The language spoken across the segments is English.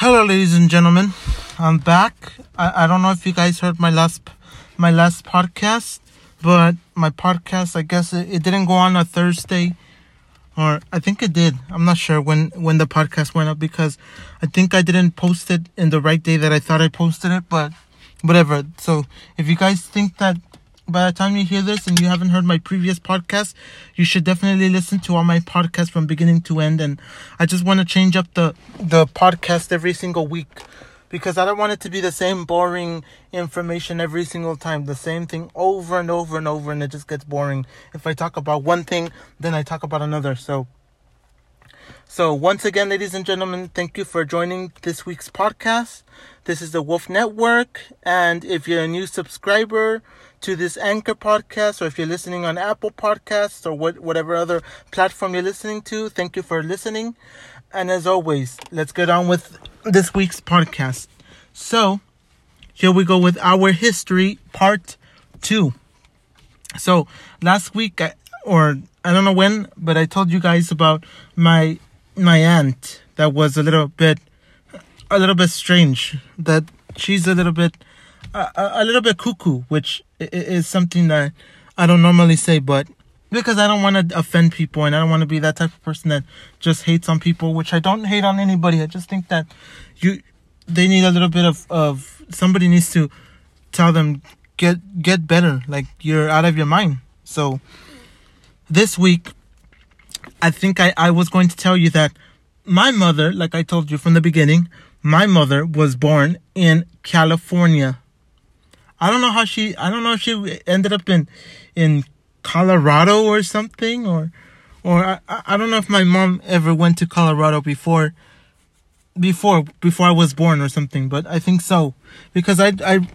Hello, ladies and gentlemen. I'm back. I, I don't know if you guys heard my last my last podcast, but my podcast, I guess it, it didn't go on a Thursday, or I think it did. I'm not sure when when the podcast went up because I think I didn't post it in the right day that I thought I posted it, but whatever. So if you guys think that by the time you hear this and you haven't heard my previous podcast, you should definitely listen to all my podcasts from beginning to end. And I just want to change up the the podcast every single week because I don't want it to be the same boring information every single time, the same thing over and over and over, and it just gets boring. If I talk about one thing, then I talk about another. So. So, once again, ladies and gentlemen, thank you for joining this week's podcast. This is the Wolf Network. And if you're a new subscriber to this Anchor podcast, or if you're listening on Apple Podcasts or what, whatever other platform you're listening to, thank you for listening. And as always, let's get on with this week's podcast. So, here we go with our history part two. So, last week, or I don't know when, but I told you guys about my my aunt that was a little bit a little bit strange that she's a little bit a, a little bit cuckoo which is something that i don't normally say but because i don't want to offend people and i don't want to be that type of person that just hates on people which i don't hate on anybody. I just think that you they need a little bit of of somebody needs to tell them get get better. Like you're out of your mind. So this week I think I, I was going to tell you that my mother, like I told you from the beginning, my mother was born in California. I don't know how she, I don't know if she ended up in, in Colorado or something, or, or I, I don't know if my mom ever went to Colorado before, before, before I was born or something, but I think so. Because I, I,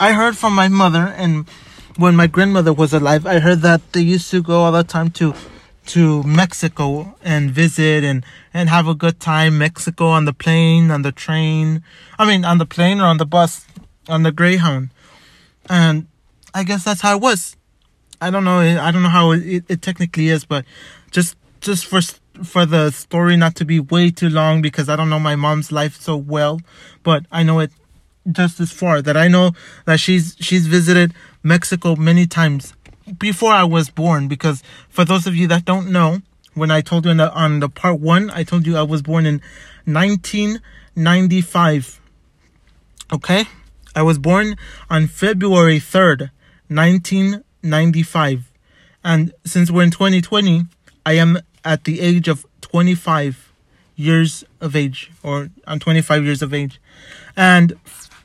I heard from my mother and when my grandmother was alive, I heard that they used to go all the time to to Mexico and visit and, and have a good time. Mexico on the plane, on the train. I mean, on the plane or on the bus, on the Greyhound. And I guess that's how it was. I don't know. I don't know how it, it technically is, but just, just for, for the story not to be way too long because I don't know my mom's life so well, but I know it just as far that I know that she's, she's visited Mexico many times before I was born because for those of you that don't know, when I told you the, on the part one, I told you I was born in 1995. Okay? I was born on February 3rd, 1995. And since we're in 2020, I am at the age of 25 years of age, or I'm 25 years of age. And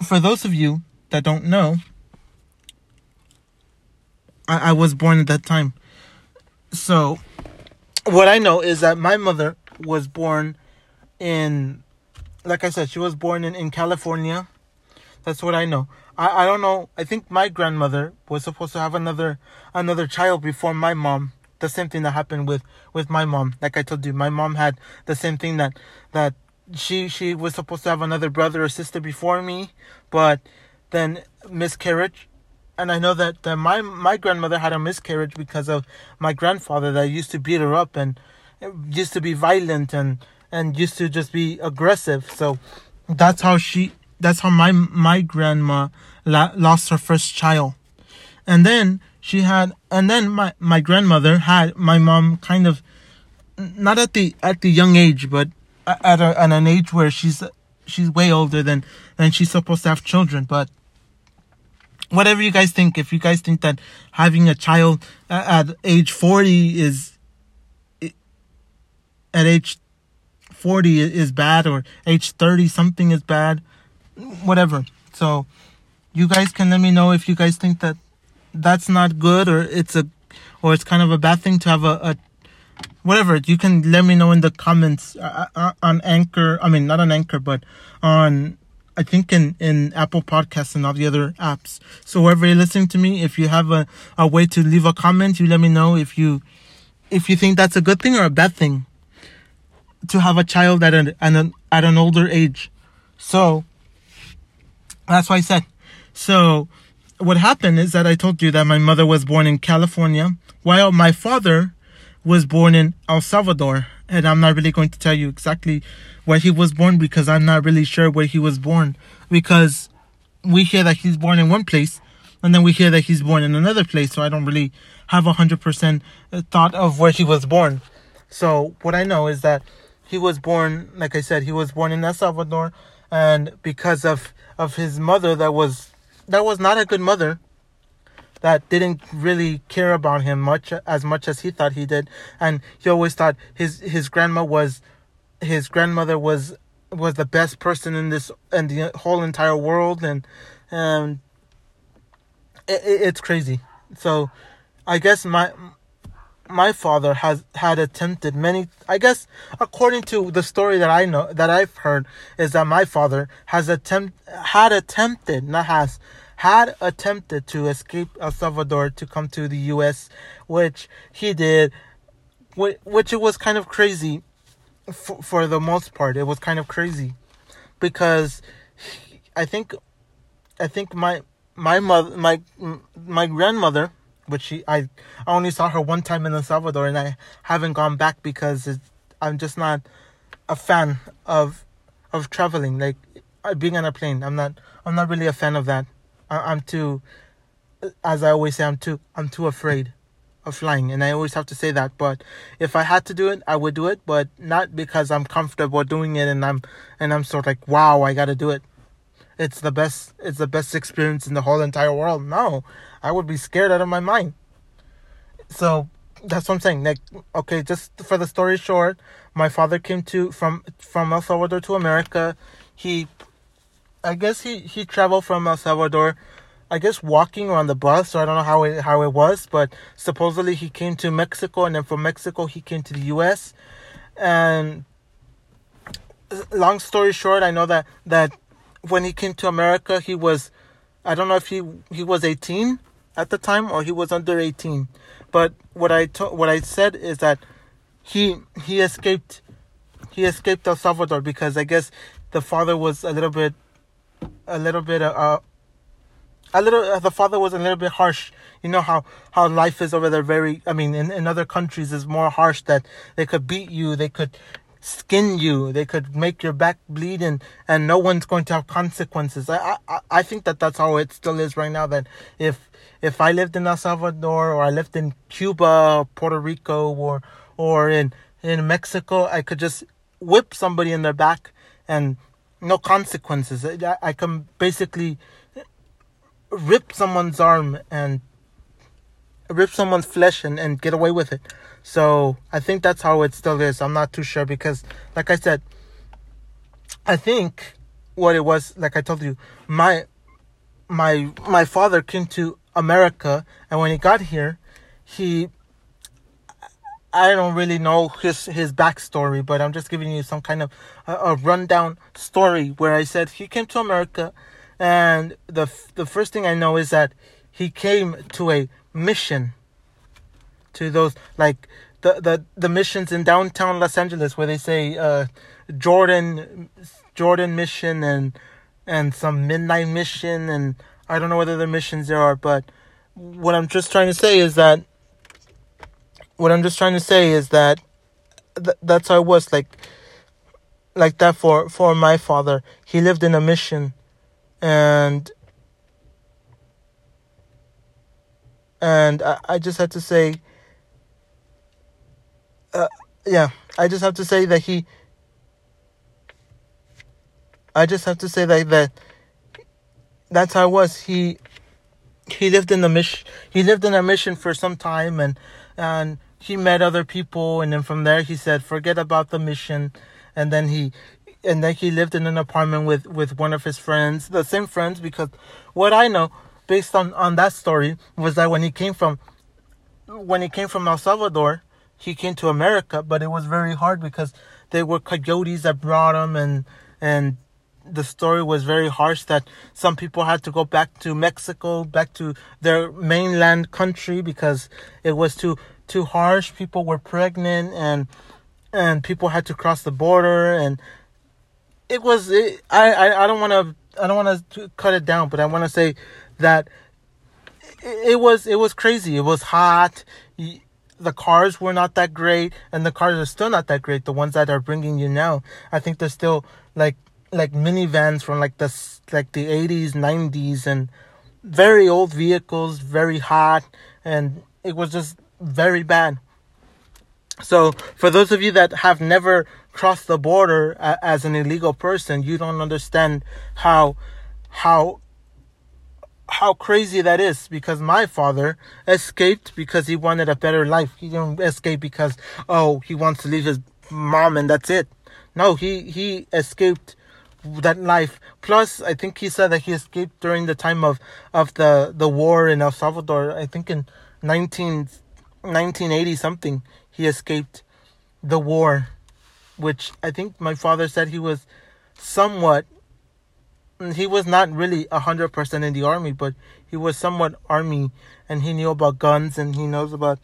for those of you that don't know, I, I was born at that time. So, what I know is that my mother was born in, like I said, she was born in, in California. That's what I know. I, I don't know. I think my grandmother was supposed to have another another child before my mom. The same thing that happened with with my mom. Like I told you, my mom had the same thing that that she she was supposed to have another brother or sister before me, but then miscarriage and I know that, that my my grandmother had a miscarriage because of my grandfather that used to beat her up and used to be violent and and used to just be aggressive. So that's how she that's how my my grandma la- lost her first child. And then she had and then my my grandmother had my mom kind of not at the at the young age but at, a, at an age where she's she's way older than than she's supposed to have children but whatever you guys think, if you guys think that having a child at age 40 is, at age 40 is bad or age 30 something is bad, whatever. So you guys can let me know if you guys think that that's not good or it's a, or it's kind of a bad thing to have a, a whatever you can let me know in the comments uh, uh on anchor i mean not on anchor but on I think in, in Apple Podcasts and all the other apps. So wherever you're listening to me, if you have a, a way to leave a comment, you let me know if you if you think that's a good thing or a bad thing to have a child at an, at an, at an older age. So that's why I said. So what happened is that I told you that my mother was born in California while my father was born in El Salvador and I'm not really going to tell you exactly where he was born because I'm not really sure where he was born because we hear that he's born in one place and then we hear that he's born in another place so I don't really have a hundred percent thought of where he was born. So what I know is that he was born, like I said, he was born in El Salvador, and because of of his mother, that was that was not a good mother, that didn't really care about him much as much as he thought he did, and he always thought his his grandma was his grandmother was was the best person in this and the whole entire world, and and it, it's crazy. So I guess my my father has had attempted many I guess according to the story that I know that I've heard is that my father has attempt had attempted not has had attempted to escape El Salvador to come to the US which he did which it was kind of crazy for, for the most part it was kind of crazy because I think I think my my mother my my grandmother which she I, I only saw her one time in El Salvador and I haven't gone back because I'm just not a fan of of traveling. Like being on a plane I'm not I'm not really a fan of that. I, I'm too as I always say I'm too I'm too afraid of flying and I always have to say that. But if I had to do it I would do it but not because I'm comfortable doing it and I'm and I'm sort of like wow I got to do it it's the best it's the best experience in the whole entire world no I would be scared out of my mind. So that's what I'm saying. Like, okay, just for the story short, my father came to from from El Salvador to America. He, I guess he he traveled from El Salvador, I guess walking or on the bus. So I don't know how it how it was, but supposedly he came to Mexico, and then from Mexico he came to the U.S. And long story short, I know that that when he came to America, he was, I don't know if he he was 18 at the time or he was under 18 but what i to- what i said is that he he escaped he escaped el salvador because i guess the father was a little bit a little bit uh, uh a little uh, the father was a little bit harsh. You know how how life is over there very i mean in, in other countries is more harsh that they could beat you they could skin you. They could make your back bleed, and and no one's going to have consequences. I I I think that that's how it still is right now. That if if I lived in El Salvador or I lived in Cuba, Puerto Rico, or or in in Mexico, I could just whip somebody in their back and no consequences. I, I can basically rip someone's arm and rip someone's flesh and, and get away with it. So I think that's how it still is. I'm not too sure because, like I said, I think what it was, like I told you, my my my father came to America, and when he got here, he I don't really know his his backstory, but I'm just giving you some kind of a, a rundown story where I said he came to America, and the the first thing I know is that he came to a mission to those like the the the missions in downtown Los Angeles where they say uh, Jordan Jordan mission and and some midnight mission and I don't know what other missions there are, but what I'm just trying to say is that what I'm just trying to say is that th- that's how it was like like that for for my father. He lived in a mission and and I, I just had to say uh, yeah, I just have to say that he. I just have to say that that that's how it was. He he lived in the mission. He lived in a mission for some time, and and he met other people, and then from there he said, "Forget about the mission," and then he and then he lived in an apartment with with one of his friends, the same friends, because what I know based on on that story was that when he came from when he came from El Salvador he came to America, but it was very hard because there were coyotes that brought him and and the story was very harsh that some people had to go back to Mexico, back to their mainland country because it was too too harsh. People were pregnant and and people had to cross the border and it was it, I, I I don't want to I don't want to cut it down, but I want to say that it, was it was crazy. It was hot the cars were not that great, and the cars are still not that great. The ones that are bringing you now, I think they're still like like minivans from like the like the 80s, 90s, and very old vehicles, very hot, and it was just very bad. So, for those of you that have never crossed the border as an illegal person, you don't understand how how how crazy that is because my father escaped because he wanted a better life. He didn't escape because oh, he wants to leave his mom and that's it. No, he he escaped that life. Plus, I think he said that he escaped during the time of of the the war in El Salvador. I think in 19, 1980 something he escaped the war, which I think my father said he was somewhat. He was not really a hundred percent in the army, but he was somewhat army, and he knew about guns and he knows about.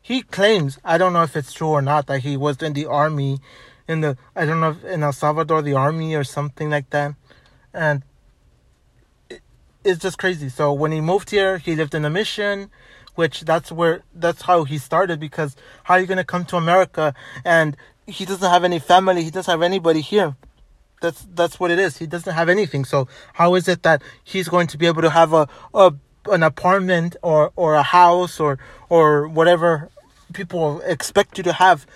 He claims I don't know if it's true or not that he was in the army in the I don't know in El Salvador the army or something like that, and it, it's just crazy. So when he moved here, he lived in a mission, which that's where that's how he started. Because how are you gonna come to America and he doesn't have any family, he doesn't have anybody here. That's that's what it is. He doesn't have anything. So how is it that he's going to be able to have a, a an apartment or or a house or or whatever people expect you to have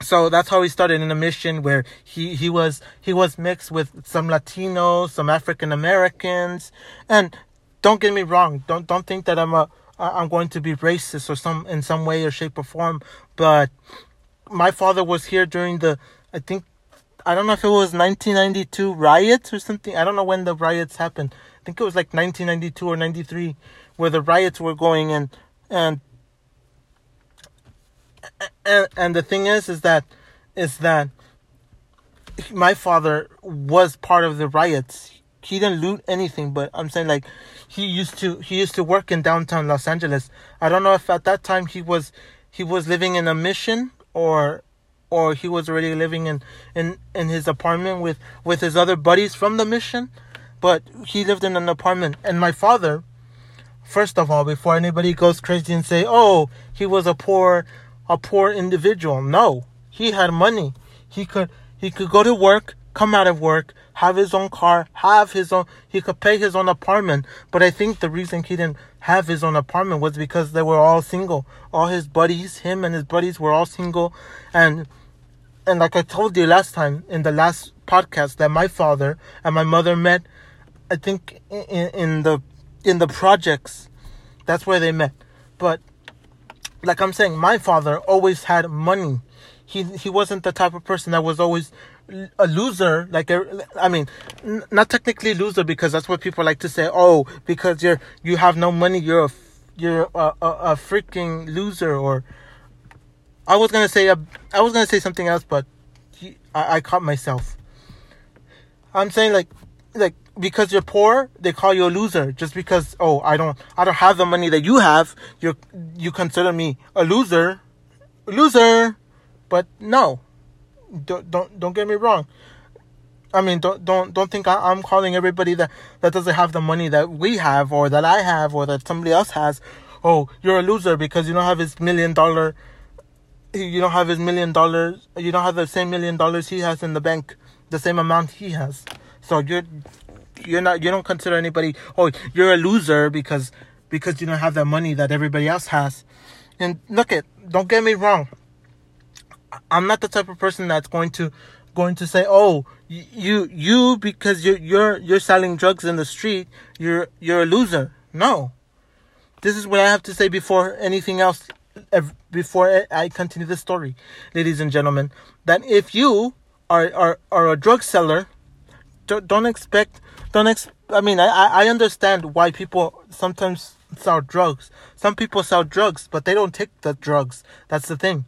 so that's how he started in a mission where he, he was he was mixed with some Latinos, some African Americans, and don't get me wrong, don't don't think that I'm a I'm going to be racist or some in some way or shape or form, but my father was here during the I think I don't know if it was 1992 riots or something. I don't know when the riots happened. I think it was like 1992 or 93 where the riots were going and and and and the thing is is that is that my father was part of the riots he didn't loot anything but i'm saying like he used to he used to work in downtown los angeles i don't know if at that time he was he was living in a mission or or he was already living in in in his apartment with with his other buddies from the mission but he lived in an apartment and my father first of all before anybody goes crazy and say oh he was a poor a poor individual. No, he had money. He could he could go to work, come out of work, have his own car, have his own he could pay his own apartment. But I think the reason he didn't have his own apartment was because they were all single. All his buddies, him and his buddies were all single and and like I told you last time in the last podcast that my father and my mother met I think in, in the in the projects that's where they met. But like I'm saying, my father always had money. He he wasn't the type of person that was always a loser. Like er, I mean, not technically loser because that's what people like to say. Oh, because you're you have no money, you're a you're a, a, a freaking loser. Or I was gonna say I was gonna say something else, but I, I caught myself. I'm saying like like because you're poor, they call you a loser. Just because oh I don't I don't have the money that you have, you you consider me a loser, loser. But no, don't don't don't get me wrong. I mean, don't don't don't think I, am calling everybody that that doesn't have the money that we have, or that I have, or that somebody else has. Oh, you're a loser because you don't have his million dollar. You don't have his million dollars. You don't have the same million dollars he has in the bank, the same amount he has. So you're you're not you don't consider anybody oh you're a loser because because you don't have the money that everybody else has. And look at don't get me wrong. I'm not the type of person that's going to going to say, "Oh, you you because you're you're you're selling drugs in the street, you're you're a loser." No. This is what I have to say before anything else before I continue the story, ladies and gentlemen, that if you are are, are a drug seller don't, don't expect don't ex- I mean I I understand why people sometimes sell drugs. Some people sell drugs, but they don't take the drugs. That's the thing.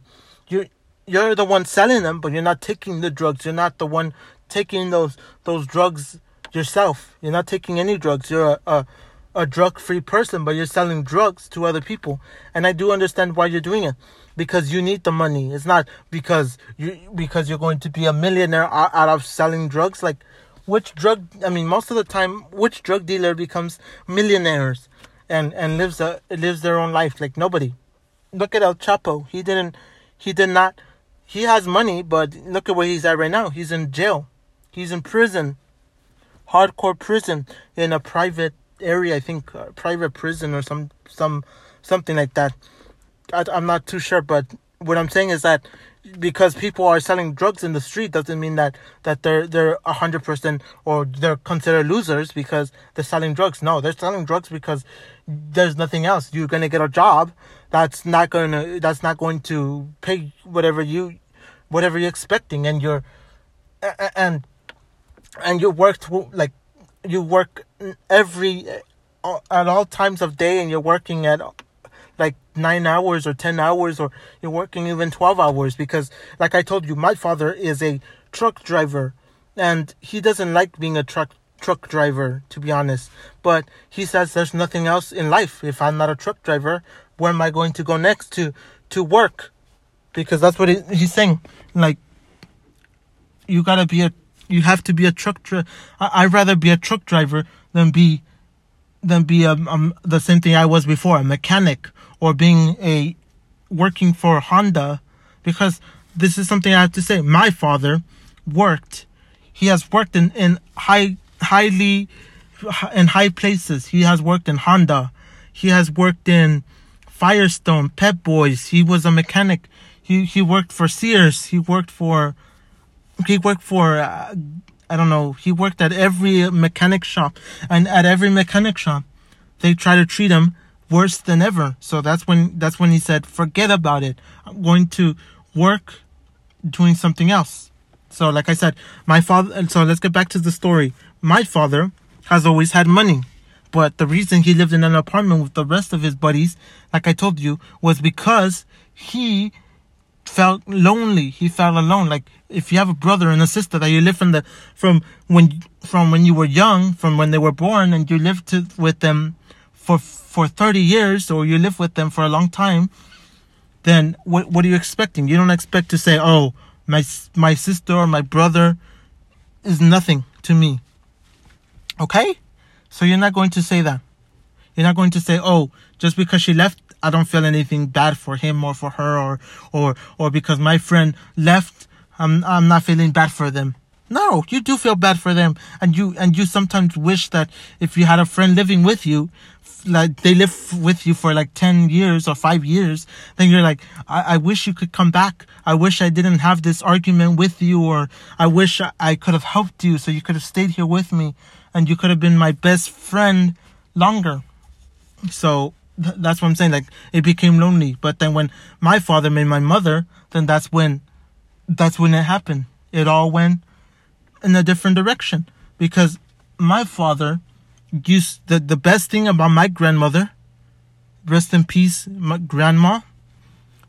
You you're the one selling them, but you're not taking the drugs. You're not the one taking those those drugs yourself. You're not taking any drugs. You're a, a a drug free person, but you're selling drugs to other people. And I do understand why you're doing it. Because you need the money. It's not because you because you're going to be a millionaire out of selling drugs. Like which drug i mean most of the time which drug dealer becomes millionaires and and lives a lives their own life like nobody look at El Chapo. He didn't. He did not. He has money, but look at where he's at right now. He's in jail. He's in prison. Hardcore prison in a private area. I think uh, private prison or some some something like that. I, I'm not too sure, but what I'm saying is that because people are selling drugs in the street doesn't mean that that they're they're a hundred percent or they're considered losers because they're selling drugs. No, they're selling drugs because there's nothing else. You're gonna get a job that's not gonna that's not going to pay whatever you whatever you're expecting, and you're and and you work like you work every uh, at all times of day, and you're working at like nine hours or 10 hours or you're working even 12 hours because like i told you my father is a truck driver and he doesn't like being a truck truck driver to be honest. But he says there's nothing else in life. If i'm not a truck driver where am i going to go next to to work? Because that's what he, he's saying. Like you gotta be a you have to be a truck driver i'd rather be a truck driver than be than be a, um, the same thing I was before, a mechanic or being a working for Honda, because this is something I have to say. My father worked. He has worked in, in high, highly, in high places. He has worked in Honda. He has worked in Firestone, Pep Boys. He was a mechanic. He, he worked for Sears. He worked for, he worked for, uh, I don't know, he worked at every mechanic shop. And at every mechanic shop, they try to treat him worse than ever. So that's when that's when he said, "Forget about it. I'm going to work doing something else." So like I said, my father so let's get back to the story. My father has always had money. But the reason he lived in an apartment with the rest of his buddies, like I told you, was because he felt lonely. He felt alone. Like if you have a brother and a sister that you live from the from when from when you were young, from when they were born, and you lived to, with them for for 30 years or you live with them for a long time, then what what are you expecting? You don't expect to say, "Oh, my my sister or my brother is nothing to me." Okay? So you're not going to say that. You're not going to say, "Oh, just because she left, I don't feel anything bad for him or for her or or or because my friend left, I'm I'm not feeling bad for them." No, you do feel bad for them, and you and you sometimes wish that if you had a friend living with you, like they live with you for like ten years or five years, then you're like, I, I wish you could come back. I wish I didn't have this argument with you, or I wish I could have helped you so you could have stayed here with me, and you could have been my best friend longer. So th- that's what I'm saying. Like it became lonely, but then when my father made my mother, then that's when, that's when it happened. It all went in a different direction because my father used the, the best thing about my grandmother, rest in peace, my grandma,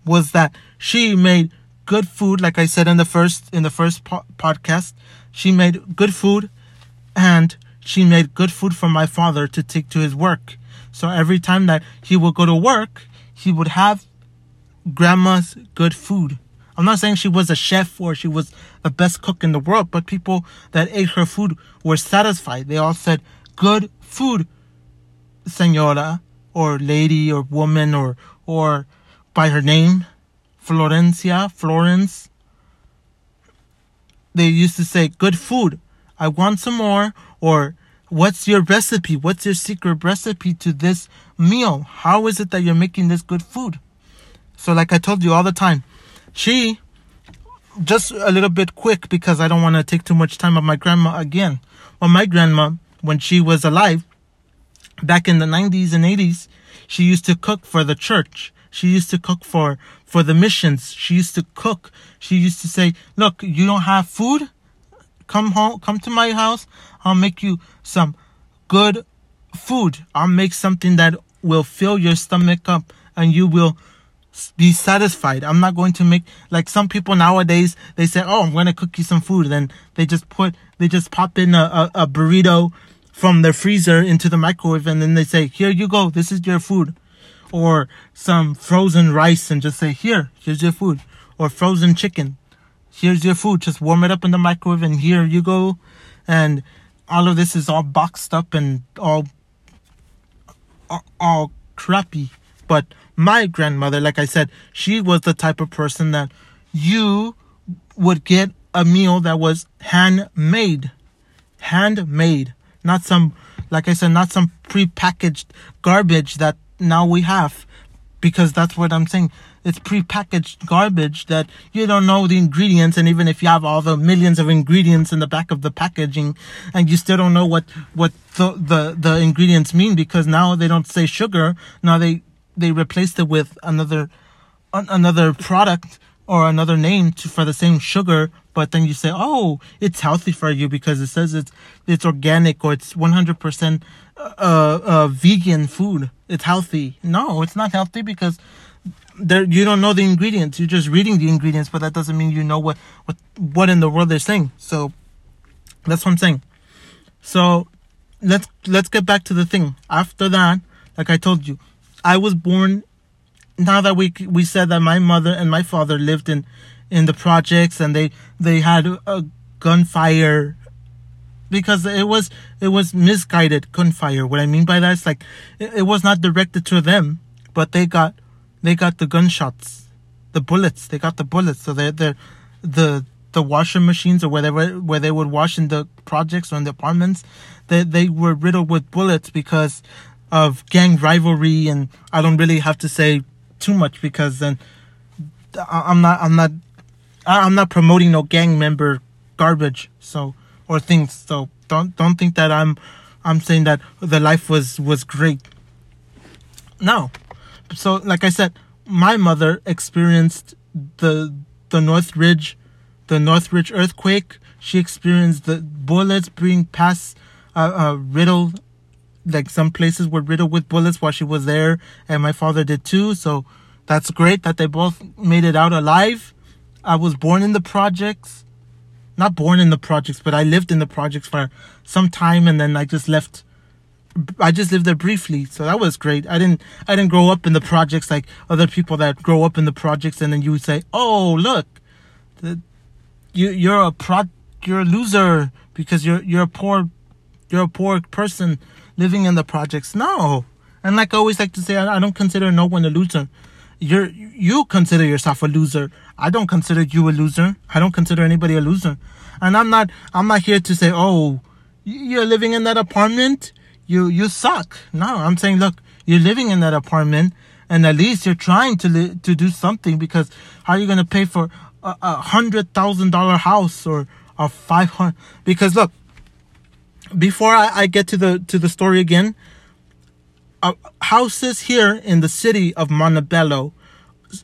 was that she made good food. Like I said in the first in the first po- podcast, she made good food, and she made good food for my father to take to his work. So every time that he would go to work, he would have grandma's good food. I'm not saying she was a chef or she was the best cook in the world, but people that ate her food were satisfied. They all said, good food, senora, or lady, or woman, or, or by her name, Florencia, Florence. They used to say, good food. I want some more, or what's your recipe? What's your secret recipe to this meal? How is it that you're making this good food? So like I told you all the time, she just a little bit quick because I don't want to take too much time of my grandma again. Well, my grandma, when she was alive, back in the 90s and 80s, she used to cook for the church. She used to cook for, for the missions. She used to cook. She used to say, look, you don't have food? Come home, come to my house. I'll make you some good food. I'll make something that will fill your stomach up and you will be satisfied. I'm not going to make like some people nowadays. They say, "Oh, I'm going to cook you some food." Then they just put, they just pop in a, a, a burrito from their freezer into the microwave, and then they say, "Here you go. This is your food," or some frozen rice, and just say, "Here, here's your food," or frozen chicken. Here's your food. Just warm it up in the microwave, and here you go. And all of this is all boxed up and all all, all crappy But my grandmother, like I said, she was the type of person that you would get a meal that was handmade. Handmade. Not some, like I said, not some prepackaged garbage that now we have. Because that's what I'm saying. It's prepackaged garbage that you don't know the ingredients. And even if you have all the millions of ingredients in the back of the packaging and you still don't know what, what the, the, the ingredients mean because now they don't say sugar. Now they, they replaced it with another, another product or another name to, for the same sugar, but then you say, oh, it's healthy for you because it says it's it's organic or it's 100% uh, uh, vegan food. It's healthy. No, it's not healthy because there you don't know the ingredients. You're just reading the ingredients, but that doesn't mean you know what what what in the world they're saying. So that's what I'm saying. So let's let's get back to the thing. After that, like I told you, I was born now that we we said that my mother and my father lived in in the projects and they they had a gunfire because it was it was misguided gunfire. What I mean by that is like it, it was not directed to them, but they got they got the gunshots, the bullets. They got the bullets. So they they the the washing machines or whatever where they would wash in the projects or in the apartments, they they were riddled with bullets because of gang rivalry and I don't really have to say too much because then I'm not I'm not I'm not promoting no gang member garbage so or things so don't don't think that I'm I'm saying that the life was was great no so like I said my mother experienced the the Northridge the Northridge earthquake she experienced the bullets being passed uh, uh, riddled like some places were riddled with bullets while she was there, and my father did too. So that's great that they both made it out alive. I was born in the projects, not born in the projects, but I lived in the projects for some time, and then I just left. I just lived there briefly, so that was great. I didn't I didn't grow up in the projects like other people that grow up in the projects, and then you would say, "Oh, look, the, you you're a pro you're a loser because you're you're a poor you're a poor person living in the projects. No. And like I always like to say, I, I don't consider no one a loser. You're, you consider yourself a loser. I don't consider you a loser. I don't consider anybody a loser. And I'm not, I'm not here to say, oh, you're living in that apartment. You, you suck. No, I'm saying, look, you're living in that apartment and at least you're trying to li- to do something because how are you going to pay for a, a hundred thousand dollar house or a five hundred? Because look, before I, I get to the to the story again, uh, houses here in the city of Montebello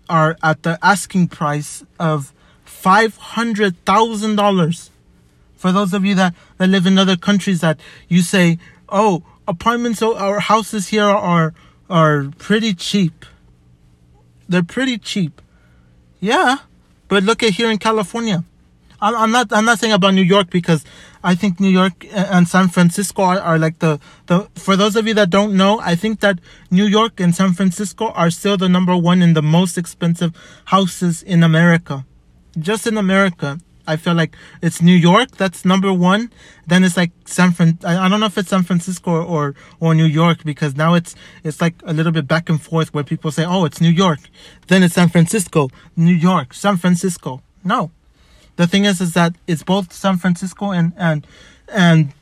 are at the asking price of five hundred thousand dollars. For those of you that, that live in other countries, that you say, "Oh, apartments or houses here are are pretty cheap." They're pretty cheap. Yeah, but look at here in California. I'm not I'm not saying about New York because I think New York and San Francisco are, are like the the for those of you that don't know, I think that New York and San Francisco are still the number one in the most expensive houses in America. Just in America. I feel like it's New York that's number one. Then it's like San Fran. I don't know if it's San Francisco or, or, or New York because now it's it's like a little bit back and forth where people say, "Oh, it's New York," then it's San Francisco, New York, San Francisco. No, the thing is, is that it's both San Francisco and and and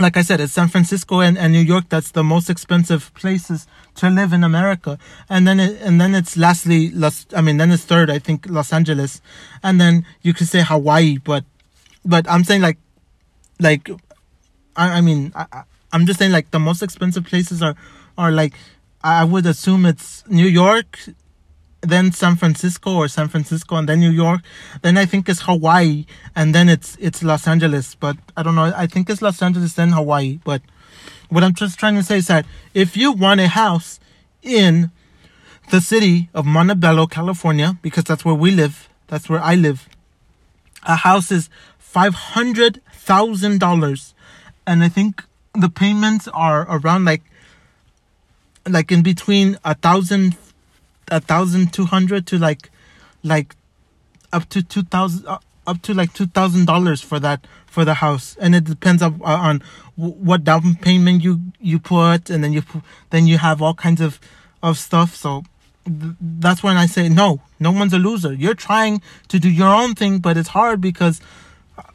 like I said, it's San Francisco and, and New York that's the most expensive places to live in America. And then it, and then it's lastly Los I mean then it's third, I think, Los Angeles. And then you could say Hawaii, but but I'm saying like like I, I mean I, I'm just saying like the most expensive places are are like I would assume it's New York, then San Francisco or San Francisco and then New York. Then I think it's Hawaii and then it's it's Los Angeles. But I don't know. I think it's Los Angeles then Hawaii. But what I'm just trying to say is that if you want a house in the city of Montebello, California, because that's where we live, that's where I live, a house is five hundred thousand dollars, and I think the payments are around like like in between a thousand a thousand two hundred to like like up to two thousand uh, up to like two thousand dollars for that for the house, and it depends on, on what down payment you you put, and then you then you have all kinds of of stuff. So th- that's when I say no. No one's a loser. You're trying to do your own thing, but it's hard because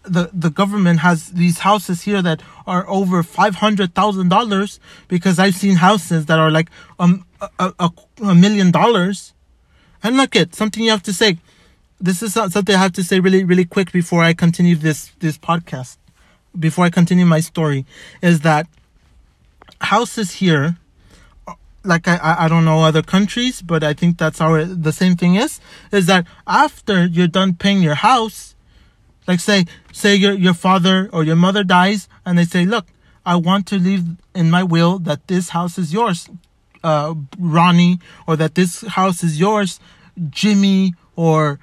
the the government has these houses here that are over five hundred thousand dollars because I've seen houses that are like um a, a, a million dollars. And look at something you have to say. This is something I have to say really really quick before I continue this this podcast. Before I continue my story, is that houses here like I, I don't know other countries, but I think that's it, the same thing is, is that after you're done paying your house, like say, say your, your father or your mother dies and they say, look, I want to leave in my will that this house is yours, uh, Ronnie, or that this house is yours, Jimmy, or,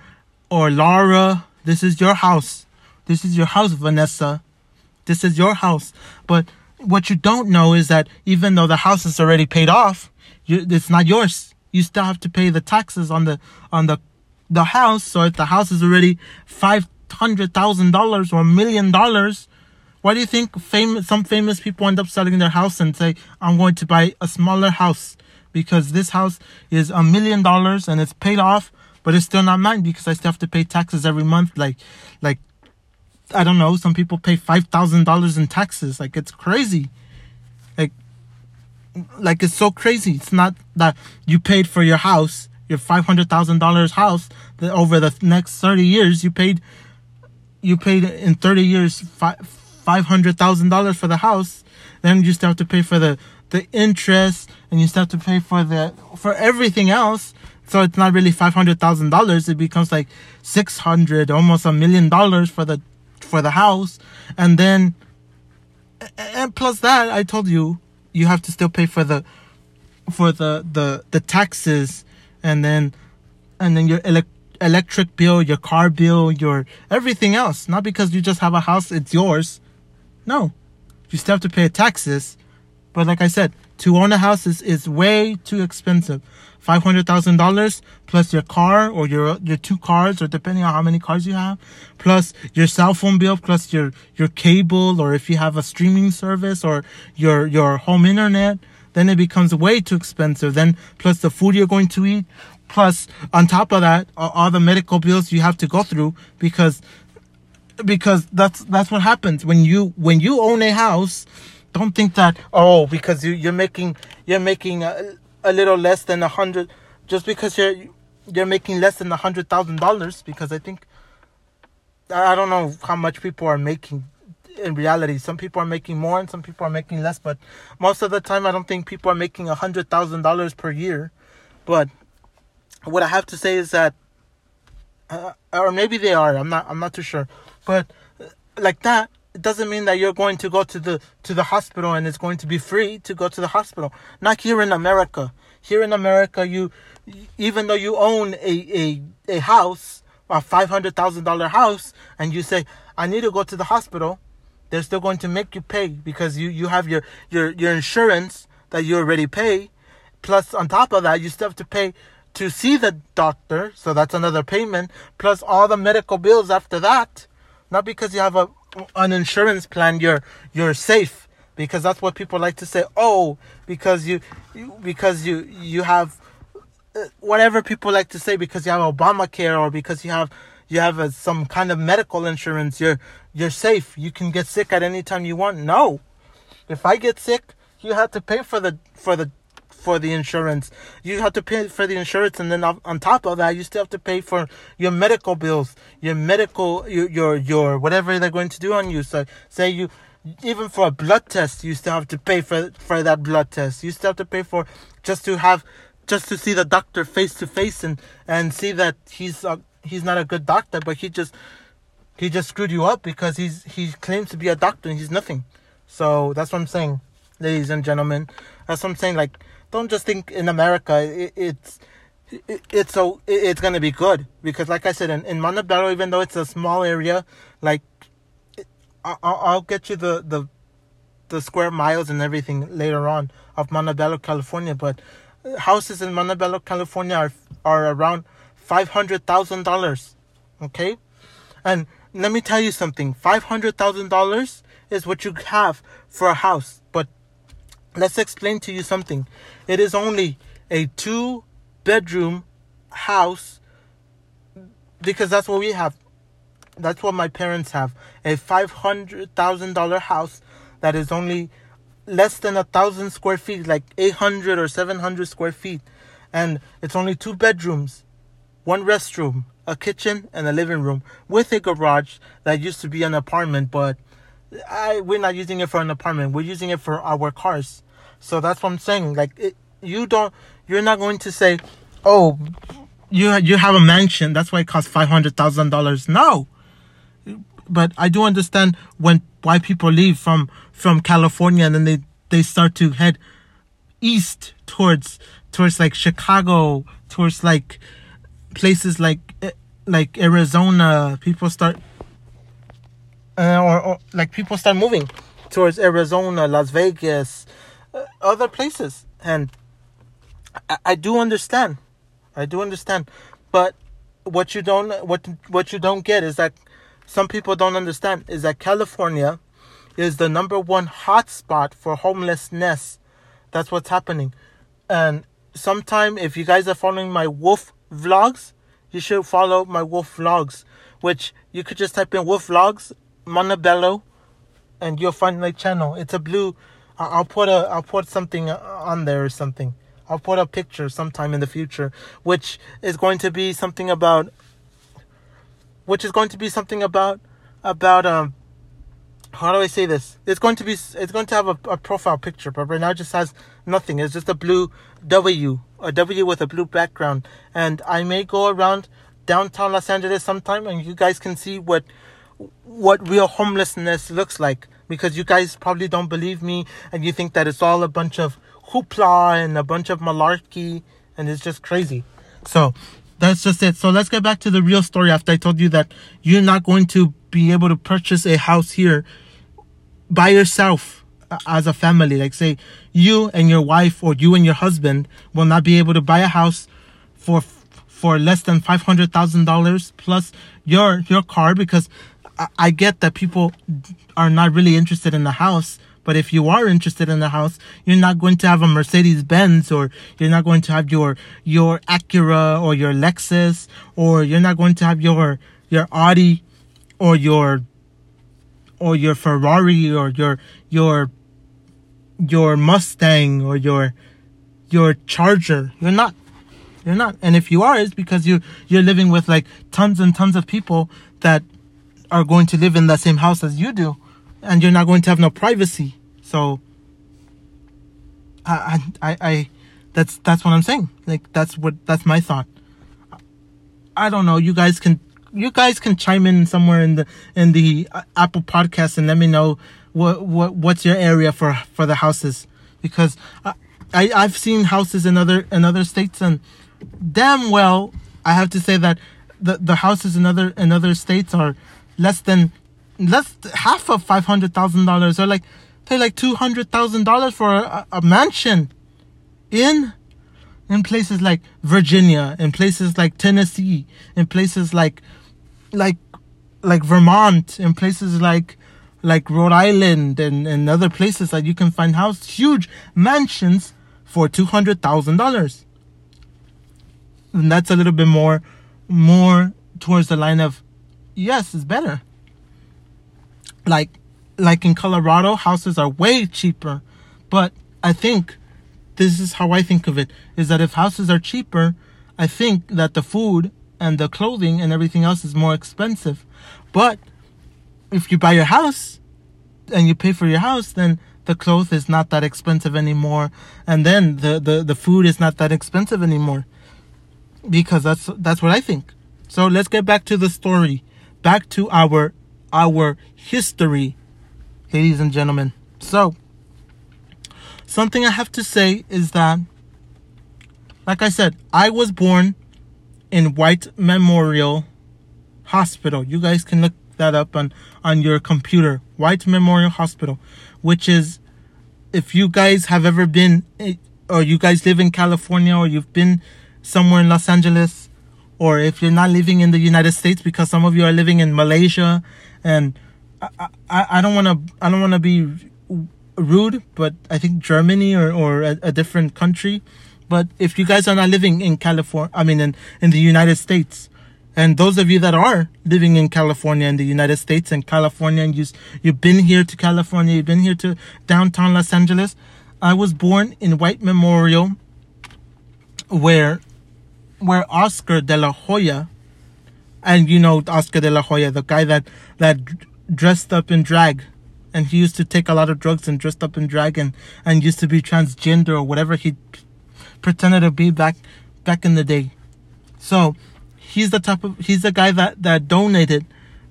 or Laura. This is your house. This is your house, Vanessa. This is your house. But what you don't know is that even though the house is already paid off, you, it's not yours. You still have to pay the taxes on the on the the house. So if the house is already five hundred thousand dollars or a million dollars, why do you think famous some famous people end up selling their house and say, "I'm going to buy a smaller house because this house is a million dollars and it's paid off, but it's still not mine because I still have to pay taxes every month." Like, like I don't know. Some people pay five thousand dollars in taxes. Like it's crazy. Like, like it's so crazy. It's not that you paid for your house, your five hundred thousand dollars house. That over the next thirty years, you paid, you paid in thirty years five five hundred thousand dollars for the house. Then you still have to pay for the the interest, and you still have to pay for the for everything else. So it's not really five hundred thousand dollars. It becomes like six hundred, almost a million dollars for the for the house and then and plus that i told you you have to still pay for the for the the the taxes and then and then your ele- electric bill your car bill your everything else. Not because you just have a house it's yours. No. You still have to pay taxes. But like i said to own a house is, is way too expensive. $500,000 plus your car or your your two cars or depending on how many cars you have plus your cell phone bill plus your your cable or if you have a streaming service or your your home internet then it becomes way too expensive. Then plus the food you're going to eat plus on top of that all the medical bills you have to go through because because that's that's what happens when you when you own a house don't think that oh because you you're making you're making a, a little less than a hundred just because you're you're making less than a hundred thousand dollars because I think I don't know how much people are making in reality. Some people are making more and some people are making less, but most of the time I don't think people are making a hundred thousand dollars per year. But what I have to say is that, uh, or maybe they are. I'm not. I'm not too sure. But uh, like that, it doesn't mean that you're going to go to the to the hospital and it's going to be free to go to the hospital. Not here in America. Here in America, you even though you own a a, a house, a five hundred thousand dollar house, and you say I need to go to the hospital, they're still going to make you pay because you you have your your your insurance that you already pay. Plus, on top of that, you still have to pay to see the doctor, so that's another payment. Plus all the medical bills after that. Not because you have a an insurance plan, you're you're safe because that's what people like to say. Oh, because you, you because you you have uh, whatever people like to say because you have Obamacare or because you have you have a, some kind of medical insurance. You're you're safe. You can get sick at any time you want. No, if I get sick, you have to pay for the for the for the insurance. You have to pay for the insurance, and then on top of that, you still have to pay for your medical bills, your medical, your your, your whatever they're going to do on you. So, say you even for a blood test, you still have to pay for for that blood test. You still have to pay for just to have just to see the doctor face to face and and see that he's a, he's not a good doctor, but he just he just screwed you up because he's he claims to be a doctor and he's nothing. So that's what I'm saying, ladies and gentlemen. That's what I'm saying. Like don't just think in America it, it's it, it's so it, it's gonna be good because like I said in, in Montebello, even though it's a small area, like I, I'll get you the the the square miles and everything later on of Montebello, California, but houses in Montebello, California are are around five hundred thousand dollars. Okay, and let me tell you something: five hundred thousand dollars is what you have for a house, but let's explain to you something. It is only a two bedroom house because that's what we have. That's what my parents have. A five hundred thousand dollar house that is only less than a thousand square feet, like eight hundred or seven hundred square feet, and it's only two bedrooms, one restroom, a kitchen, and a living room with a garage that used to be an apartment, but I we're not using it for an apartment. We're using it for our cars. So that's what I'm saying. Like it, you don't, you're not going to say, oh, you you have a mansion. That's why it costs five hundred thousand dollars. No, but I do understand when why people leave from from California and then they they start to head east towards towards like Chicago, towards like places like eh, like Arizona. People start uh, or, or like people start moving towards Arizona, Las Vegas, uh, other places, and I, I do understand. I do understand, but what you don't what what you don't get is that some people don't understand is that California is the number one hotspot for homelessness. That's what's happening, and sometime if you guys are following my wolf vlogs, you should follow my wolf vlogs, which you could just type in wolf vlogs Montebello, and you'll find my channel. It's a blue. I'll put a I'll put something on there or something. I'll put a picture sometime in the future, which is going to be something about. Which is going to be something about about um. How do I say this? It's going to be it's going to have a, a profile picture, but right now it just has nothing. It's just a blue W, a W with a blue background, and I may go around downtown Los Angeles sometime, and you guys can see what what real homelessness looks like because you guys probably don't believe me and you think that it's all a bunch of hoopla and a bunch of malarkey and it's just crazy. So that's just it. So let's get back to the real story after I told you that you're not going to be able to purchase a house here by yourself as a family. Like say you and your wife or you and your husband will not be able to buy a house for for less than five hundred thousand dollars plus your your car because I get that people are not really interested in the house, but if you are interested in the house, you're not going to have a Mercedes Benz or you're not going to have your your Acura or your Lexus or you're not going to have your your Audi or your or your Ferrari or your your your Mustang or your your Charger. You're not. You're not. And if you are, it's because you you're living with like tons and tons of people that are going to live in the same house as you do, and you're not going to have no privacy. So, I, I, I, that's that's what I'm saying. Like that's what that's my thought. I don't know. You guys can you guys can chime in somewhere in the in the uh, Apple podcast and let me know what what what's your area for for the houses because I, I I've seen houses in other in other states and damn well I have to say that the the houses in other in other states are less than less half of five hundred thousand dollars or like pay like two hundred thousand dollars for a, a, mansion in in places like Virginia, in places like Tennessee, in places like like like Vermont, in places like like Rhode Island and, and other places that you can find house huge mansions for two hundred thousand dollars. And that's a little bit more more towards the line of yes, it's better. Like like in Colorado, houses are way cheaper. But I think this is how I think of it is that if houses are cheaper, I think that the food and the clothing and everything else is more expensive. But if you buy your house and you pay for your house, then the clothes is not that expensive anymore and then the, the, the food is not that expensive anymore. Because that's that's what I think. So let's get back to the story back to our our history, ladies and gentlemen. So, something I have to say is that, like I said, I was born in White Memorial Hospital. You guys can look that up on on your computer. White Memorial Hospital, which is, if you guys have ever been, eh, or you guys live in California, or you've been somewhere in Los Angeles, or if you're not living in the United States because some of you are living in Malaysia and I, I, I don't want to I don't want to be rude but I think Germany or, or a, a different country. But if you guys are not living in California, I mean, in, in the United States, and those of you that are living in California in the United States and California, and you, you've been here to California, you've been here to downtown Los Angeles, I was born in White Memorial, where, where Oscar de la Hoya, and you know Oscar de la Hoya, the guy that, that dressed up in drag and he used to take a lot of drugs and dressed up in drag and, and used to be transgender or whatever he pretended to be back back in the day. So he's the type of he's the guy that, that donated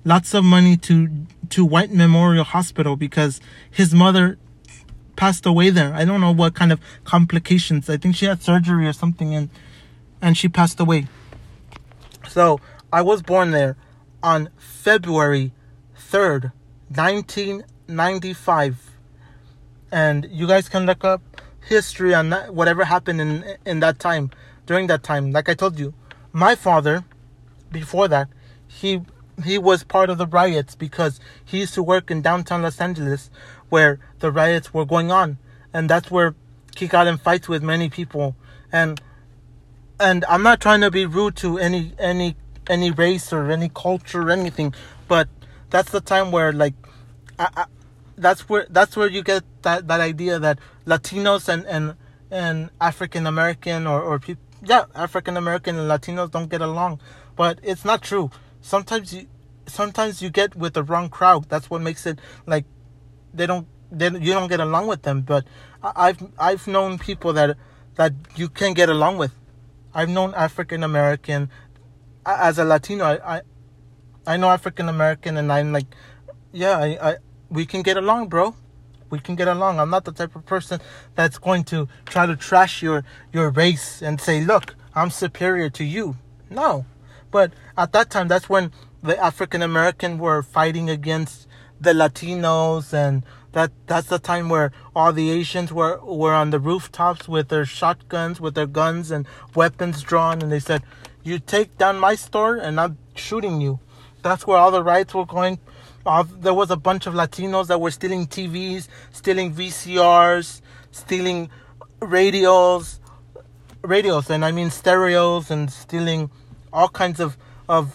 lots of money to to White Memorial Hospital because his mother passed away there. I don't know what kind of complications. I think she had surgery or something and and she passed away. So I was born there on February 3rd, 1995. And you guys can look up history on that, whatever happened in in that time, during that time. Like I told you, my father, before that, he he was part of the riots because he used to work in downtown Los Angeles where the riots were going on, and that's where he got in fights with many people. And and I'm not trying to be rude to any any any race or any culture or anything, but that's the time where like I, I, that's where that's where you get that that idea that Latinos and and and African American or or people yeah African American and Latinos don't get along, but it's not true. Sometimes you sometimes you get with the wrong crowd. That's what makes it like they don't they you don't get along with them. But I've I've known people that that you can get along with. I've known African American as a Latino. I, I I know African American, and I'm like, yeah, I, I we can get along, bro. We can get along. I'm not the type of person that's going to try to trash your your race and say, "Look, I'm superior to you." No. But at that time, that's when the African American were fighting against the Latinos and that that's the time where all the Asians were were on the rooftops with their shotguns, with their guns and weapons drawn and they said, "You take down my store and I'm shooting you." That's where all the riots were going uh, there was a bunch of Latinos that were stealing TVs, stealing VCRs, stealing radios, radios, and I mean stereos, and stealing all kinds of of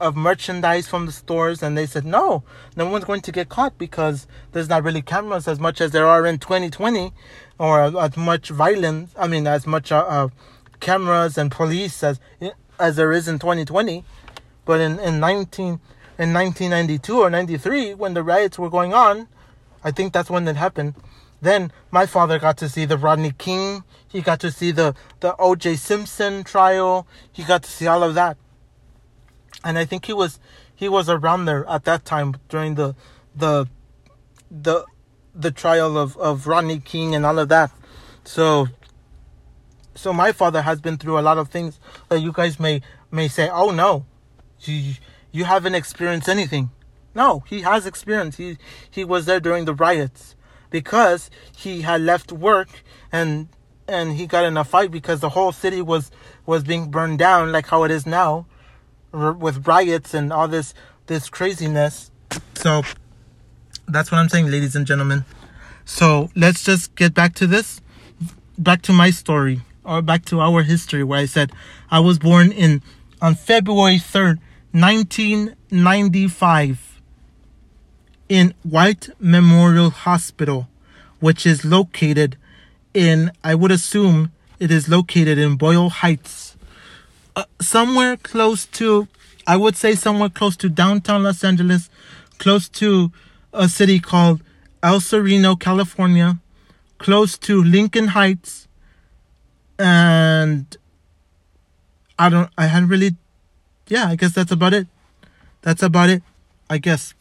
of merchandise from the stores. And they said, no, no one's going to get caught because there's not really cameras as much as there are in 2020, or as much violence. I mean, as much uh, uh, cameras and police as as there is in 2020. But in in 19 in 1992 or 93 when the riots were going on. I think that's when it happened. Then my father got to see the Rodney King. He got to see the, the O.J. Simpson trial. He got to see all of that. And I think he was he was around there at that time during the the the the trial of, of Rodney King and all of that. So so my father has been through a lot of things that you guys may may say, oh no, you you haven't experienced anything. No, he has experience. He he was there during the riots because he had left work and and he got in a fight because the whole city was was being burned down like how it is now with riots and all this this craziness. So that's what I'm saying, ladies and gentlemen. So let's just get back to this, back to my story, or back to our history, where I said I was born in on February 3rd, 1995 in White Memorial Hospital, which is located in, I would assume it is located in Boyle Heights, uh, somewhere close to, I would say somewhere close to downtown Los Angeles, close to a city called El Sereno, California, close to Lincoln Heights, and I don't, I hadn't really yeah, I guess that's about it. That's about it, I guess.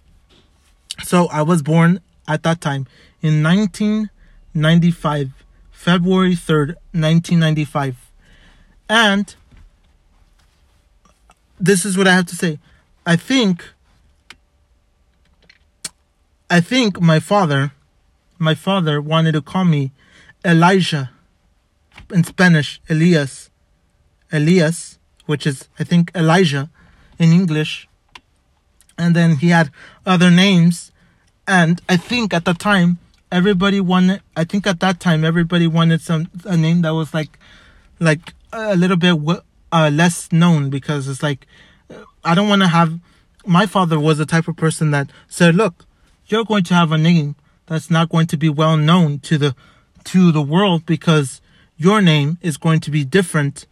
So I was born at that time in 1995, February 3rd, 1995. And this is what I have to say. I think I think my father my father wanted to call me Elijah in Spanish, Elias. Elias which is, I think, Elijah in English. And then he had other names. And I think at the time, everybody wanted, I think at that time, everybody wanted some, a name that was like, like a little bit uh, less known because it's like I don't want to have. My father was the type of person that said, "Look, you're going to have a name that's not going to be well known to the to the world because your name is going to be different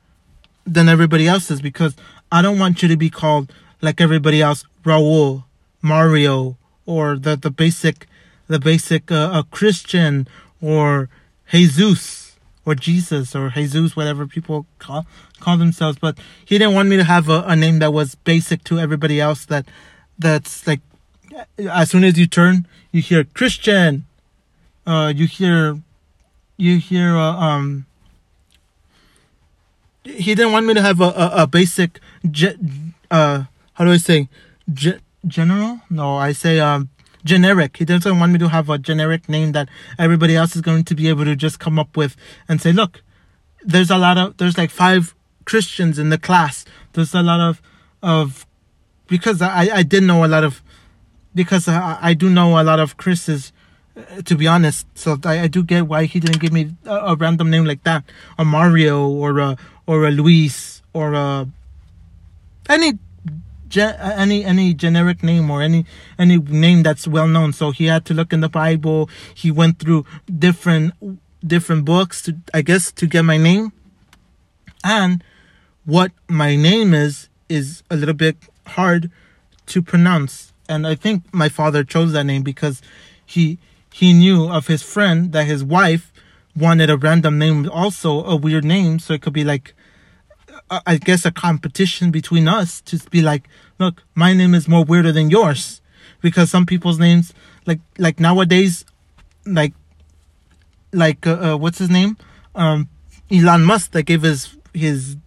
than everybody else's because I don't want you to be called like everybody else, Raul, Mario, or the the basic the basic uh, uh, Christian or Jesus or Jesus or Jesus, whatever people call call themselves. But he didn't want me to have a, a name that was basic to everybody else. That that's like as soon as you turn, you hear Christian. Uh, you hear, you hear. Uh, um. He didn't want me to have a a, a basic. Ge- uh, how do I say? Ge- general? No, I say um generic. He doesn't want me to have a generic name that everybody else is going to be able to just come up with and say, look, there's a lot of there's like five Christians in the class. There's a lot of of because I I did know a lot of because I, I do know a lot of Chris's uh, to be honest. So I, I do get why he didn't give me a, a random name like that, a Mario or a or a Luis or a any any any generic name or any any name that's well known. So he had to look in the Bible. He went through different different books to I guess to get my name. And what my name is is a little bit hard to pronounce. And I think my father chose that name because he he knew of his friend that his wife wanted a random name also a weird name. So it could be like I guess a competition between us to be like, look, my name is more weirder than yours, because some people's names, like like nowadays, like like uh, uh, what's his name, um, Elon Musk, that gave his his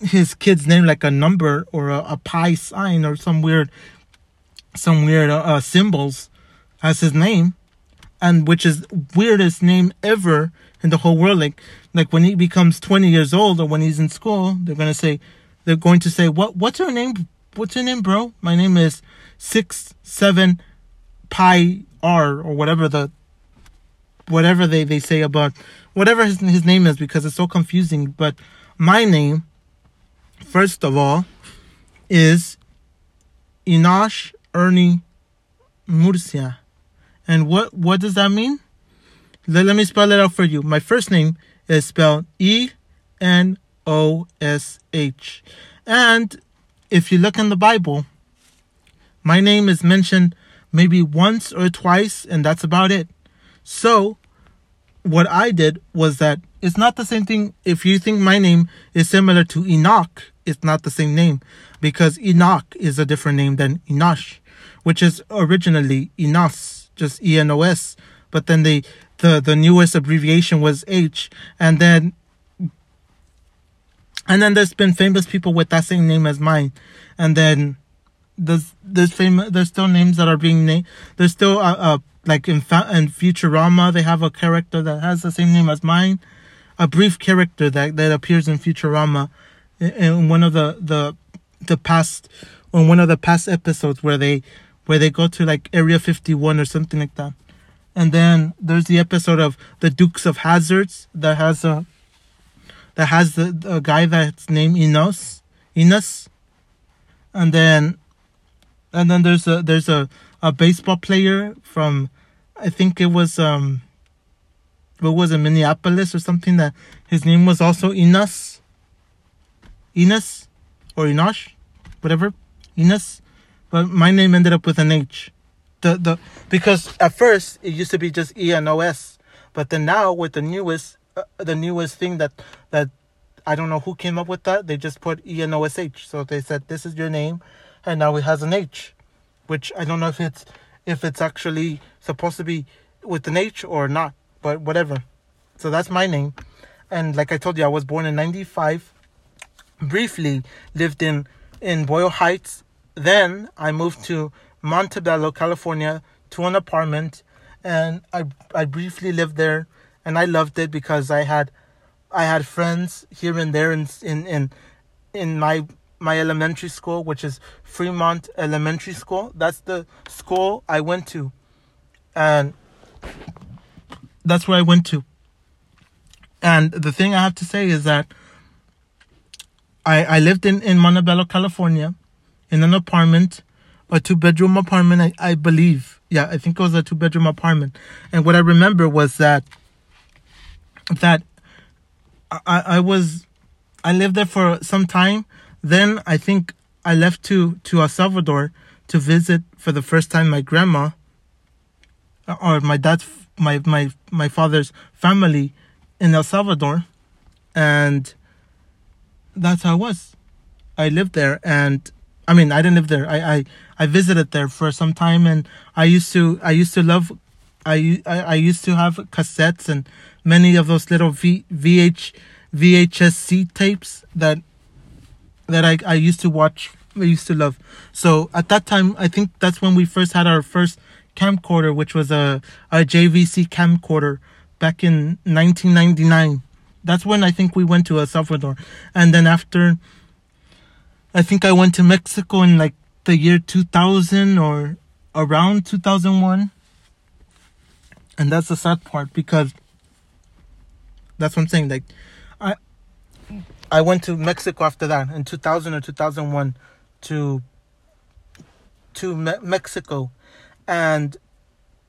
his kid's name like a number or a, a pi sign or some weird some weird uh, uh symbols as his name, and which is weirdest name ever in the whole world. Like like when he becomes 20 years old or when he's in school, they're gonna say they're going to say, What what's your name? What's your name, bro? My name is six seven pi R or whatever the whatever they, they say about whatever his his name is because it's so confusing. But my name, first of all, is Enosh Ernie Murcia. And what what does that mean? Let, let me spell it out for you. My first name is spelled E N O S H. And if you look in the Bible, my name is mentioned maybe once or twice, and that's about it. So, what I did was that it's not the same thing. If you think my name is similar to Enoch, it's not the same name because Enoch is a different name than Enosh, which is originally Enos, just E N O S. But then they the the newest abbreviation was H, and then and then there's been famous people with that same name as mine, and then there's there's famous there's still names that are being named. There's still uh, uh like in Fa- in Futurama they have a character that has the same name as mine, a brief character that that appears in Futurama, in, one of the the the past on one of the past episodes where they where they go to like Area 51 or something like that. And then there's the episode of the Dukes of Hazards that has a that has the, the guy that's named Enos, Enos. And then and then there's a there's a, a baseball player from I think it was um what was it Minneapolis or something that his name was also Enos. Enos or Enosh, whatever, Enos. But my name ended up with an H the the because at first it used to be just E N O S, but then now with the newest uh, the newest thing that that I don't know who came up with that. They just put E and OSH. So they said this is your name, and now it has an H, which I don't know if it's if it's actually supposed to be with an H or not, but whatever. So that's my name, and like I told you, I was born in '95. Briefly lived in in Boyle Heights. Then I moved to Montebello, California, to an apartment, and I I briefly lived there, and I loved it because I had I had friends here and there in in in, in my my elementary school, which is Fremont Elementary School. That's the school I went to, and that's where I went to. And the thing I have to say is that I I lived in in Montebello, California, in an apartment, a two bedroom apartment. I, I believe, yeah, I think it was a two bedroom apartment. And what I remember was that that I I was I lived there for some time. Then I think I left to to El Salvador to visit for the first time my grandma or my dad's my my my father's family in El Salvador, and that's how I was. I lived there, and I mean, I didn't live there. I I, I visited there for some time, and I used to I used to love. I, I, I used to have cassettes and many of those little v, VH VHS tapes that that I, I used to watch I used to love. So at that time I think that's when we first had our first camcorder, which was a, a JVC camcorder back in 1999. That's when I think we went to El Salvador. And then after, I think I went to Mexico in like the year 2000 or around 2001. And that's the sad part because that's what I'm saying. Like, I I went to Mexico after that in 2000 or 2001 to to Me- Mexico and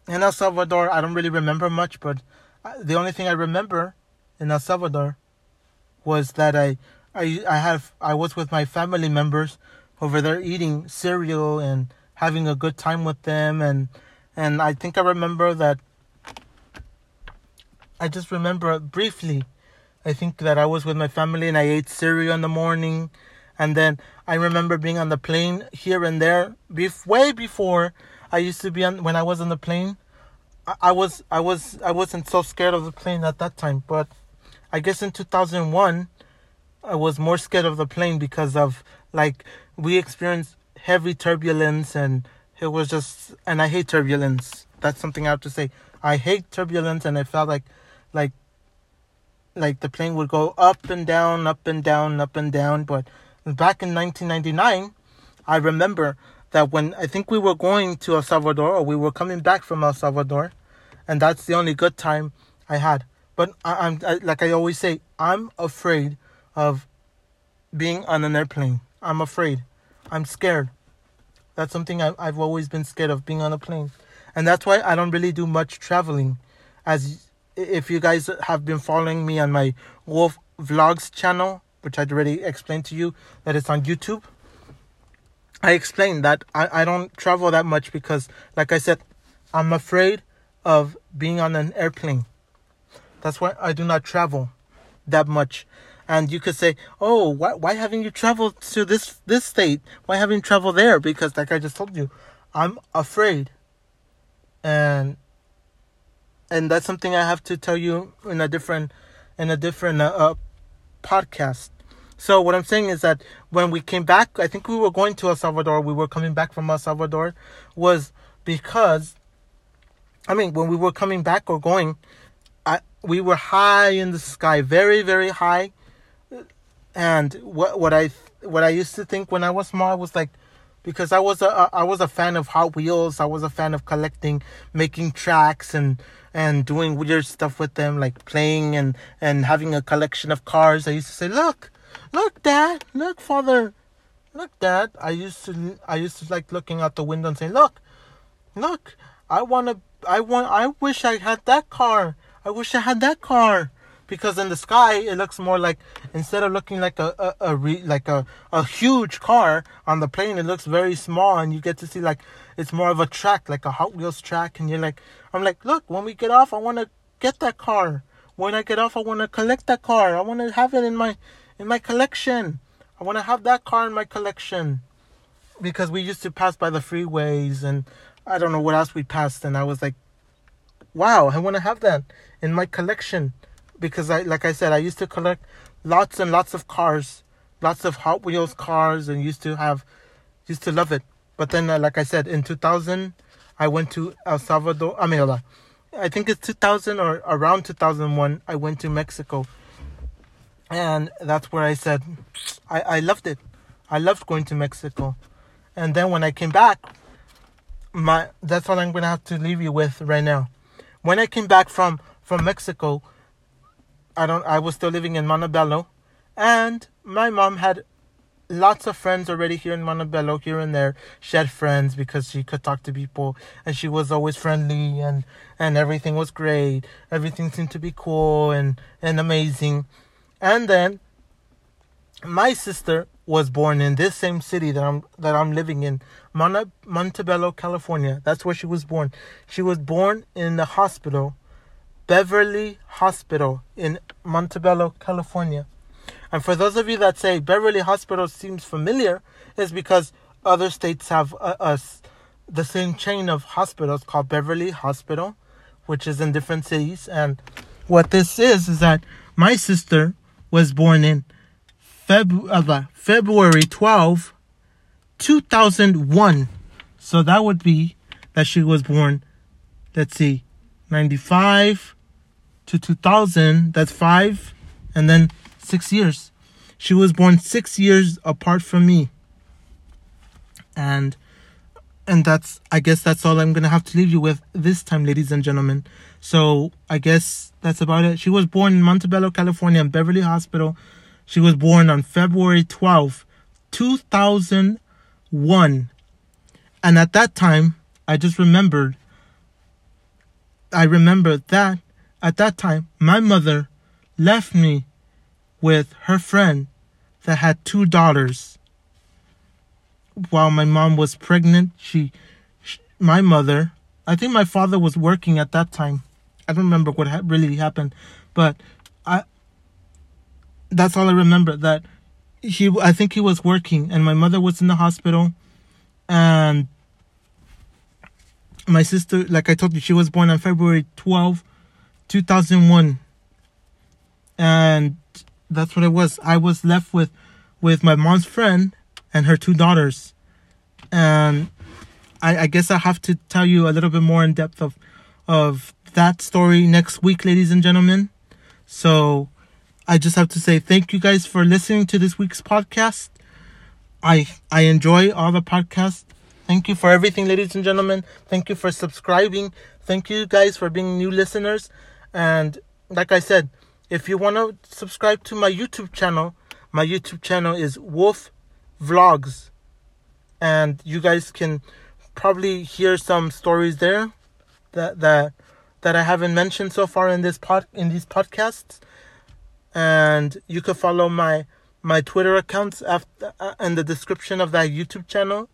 in El Salvador, I don't really remember much, but uh, the only thing I remember in El Salvador was that I, I, I have, I was with my family members over there eating cereal and having a good time with them, and and I think I remember that. I just remember briefly. I think that I was with my family and I ate cereal in the morning, and then I remember being on the plane here and there, way before I used to be on when I was on the plane. I, I was I was I wasn't so scared of the plane at that time, but I guess in 2001 I was more scared of the plane because of like we experienced heavy turbulence and it was just and I hate turbulence. That's something I have to say. I hate turbulence and I felt like like like the plane would go up and down, up and down, up and down. But back in 1999, I remember that when I think we were going to El Salvador or we were coming back from El Salvador, and that's the only good time I had. But I, am like I always say, I'm afraid of being on an airplane. I'm afraid. I'm scared. That's something I, I've always been scared of being on a plane, and that's why I don't really do much traveling. As if you guys have been following me on my Wolf Vlogs channel, which I'd already explained to you that it's on YouTube I explained that I, I don't travel that much because, like I said, I'm afraid of being on an airplane. That's why I do not travel that much. And you could say, "Oh, why why haven't you traveled to this this state? Why haven't you traveled there?" Because, like I just told you, I'm afraid, and and that's something I have to tell you in a different in a different uh, uh podcast. So what I'm saying is that when we came back, I think we were going to El Salvador. We were coming back from El Salvador, was because, I mean, when we were coming back or going, I we were high in the sky, very very high. And what what I what I used to think when I was small was like, because I was a I was a fan of Hot Wheels. I was a fan of collecting, making tracks and and doing weird stuff with them, like playing and and having a collection of cars. I used to say, look Look, Dad. Look, Father. Look, Dad. I used to. I used to like looking out the window and saying, "Look, look. I want to. I want. I wish I had that car. I wish I had that car." Because in the sky, it looks more like instead of looking like a a, a re, like a a huge car on the plane, it looks very small, and you get to see like it's more of a track, like a Hot Wheels track, and you're like, I'm like, look, when we get off, I want to get that car. When I get off, I want to collect that car. I want to have it in my in my collection. I want to have that car in my collection because we used to pass by the freeways and I don't know what else we passed and I was like wow, I want to have that in my collection because I like I said I used to collect lots and lots of cars, lots of Hot Wheels cars and used to have used to love it. But then uh, like I said in 2000 I went to El Salvador, I mean I think it's 2000 or around 2001 I went to Mexico and that's where I said I, I loved it. I loved going to Mexico. And then when I came back, my that's what I'm gonna have to leave you with right now. When I came back from from Mexico, I don't. I was still living in Montebello, and my mom had lots of friends already here in Montebello, here and there. She had friends because she could talk to people, and she was always friendly, and and everything was great. Everything seemed to be cool and and amazing. And then my sister was born in this same city that I'm that I'm living in, Monte, Montebello, California. That's where she was born. She was born in the hospital, Beverly Hospital in Montebello, California. And for those of you that say Beverly Hospital seems familiar, is because other states have uh, a, a, the same chain of hospitals called Beverly Hospital, which is in different cities. And what this is is that my sister was born in Feb- uh, February 12, 2001. So that would be that she was born, let's see, 95 to 2000. That's five. And then six years. She was born six years apart from me. And and that's I guess that's all I'm gonna have to leave you with this time, ladies and gentlemen. So I guess that's about it. She was born in Montebello, California, in Beverly Hospital. She was born on February 12th, 2001. And at that time, I just remembered, I remember that at that time, my mother left me with her friend that had two daughters. While my mom was pregnant, she, she my mother, I think my father was working at that time. I don't remember what ha- really happened, but I that's all I remember that he I think he was working and my mother was in the hospital and my sister like I told you she was born on February 12 2001 and that's what it was. I was left with with my mom's friend and her two daughters, and I, I guess I have to tell you a little bit more in depth of of that story next week, ladies and gentlemen. So I just have to say thank you guys for listening to this week's podcast. I I enjoy all the podcasts. Thank you for everything, ladies and gentlemen. Thank you for subscribing. Thank you guys for being new listeners. And like I said, if you want to subscribe to my YouTube channel, my YouTube channel is Wolf Vlogs. And you guys can probably hear some stories there that that that I haven't mentioned so far in this pod in these podcasts. And you can follow my my Twitter accounts after uh, in the description of that YouTube channel.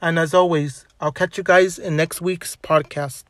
And as always, I'll catch you guys in next week's podcast.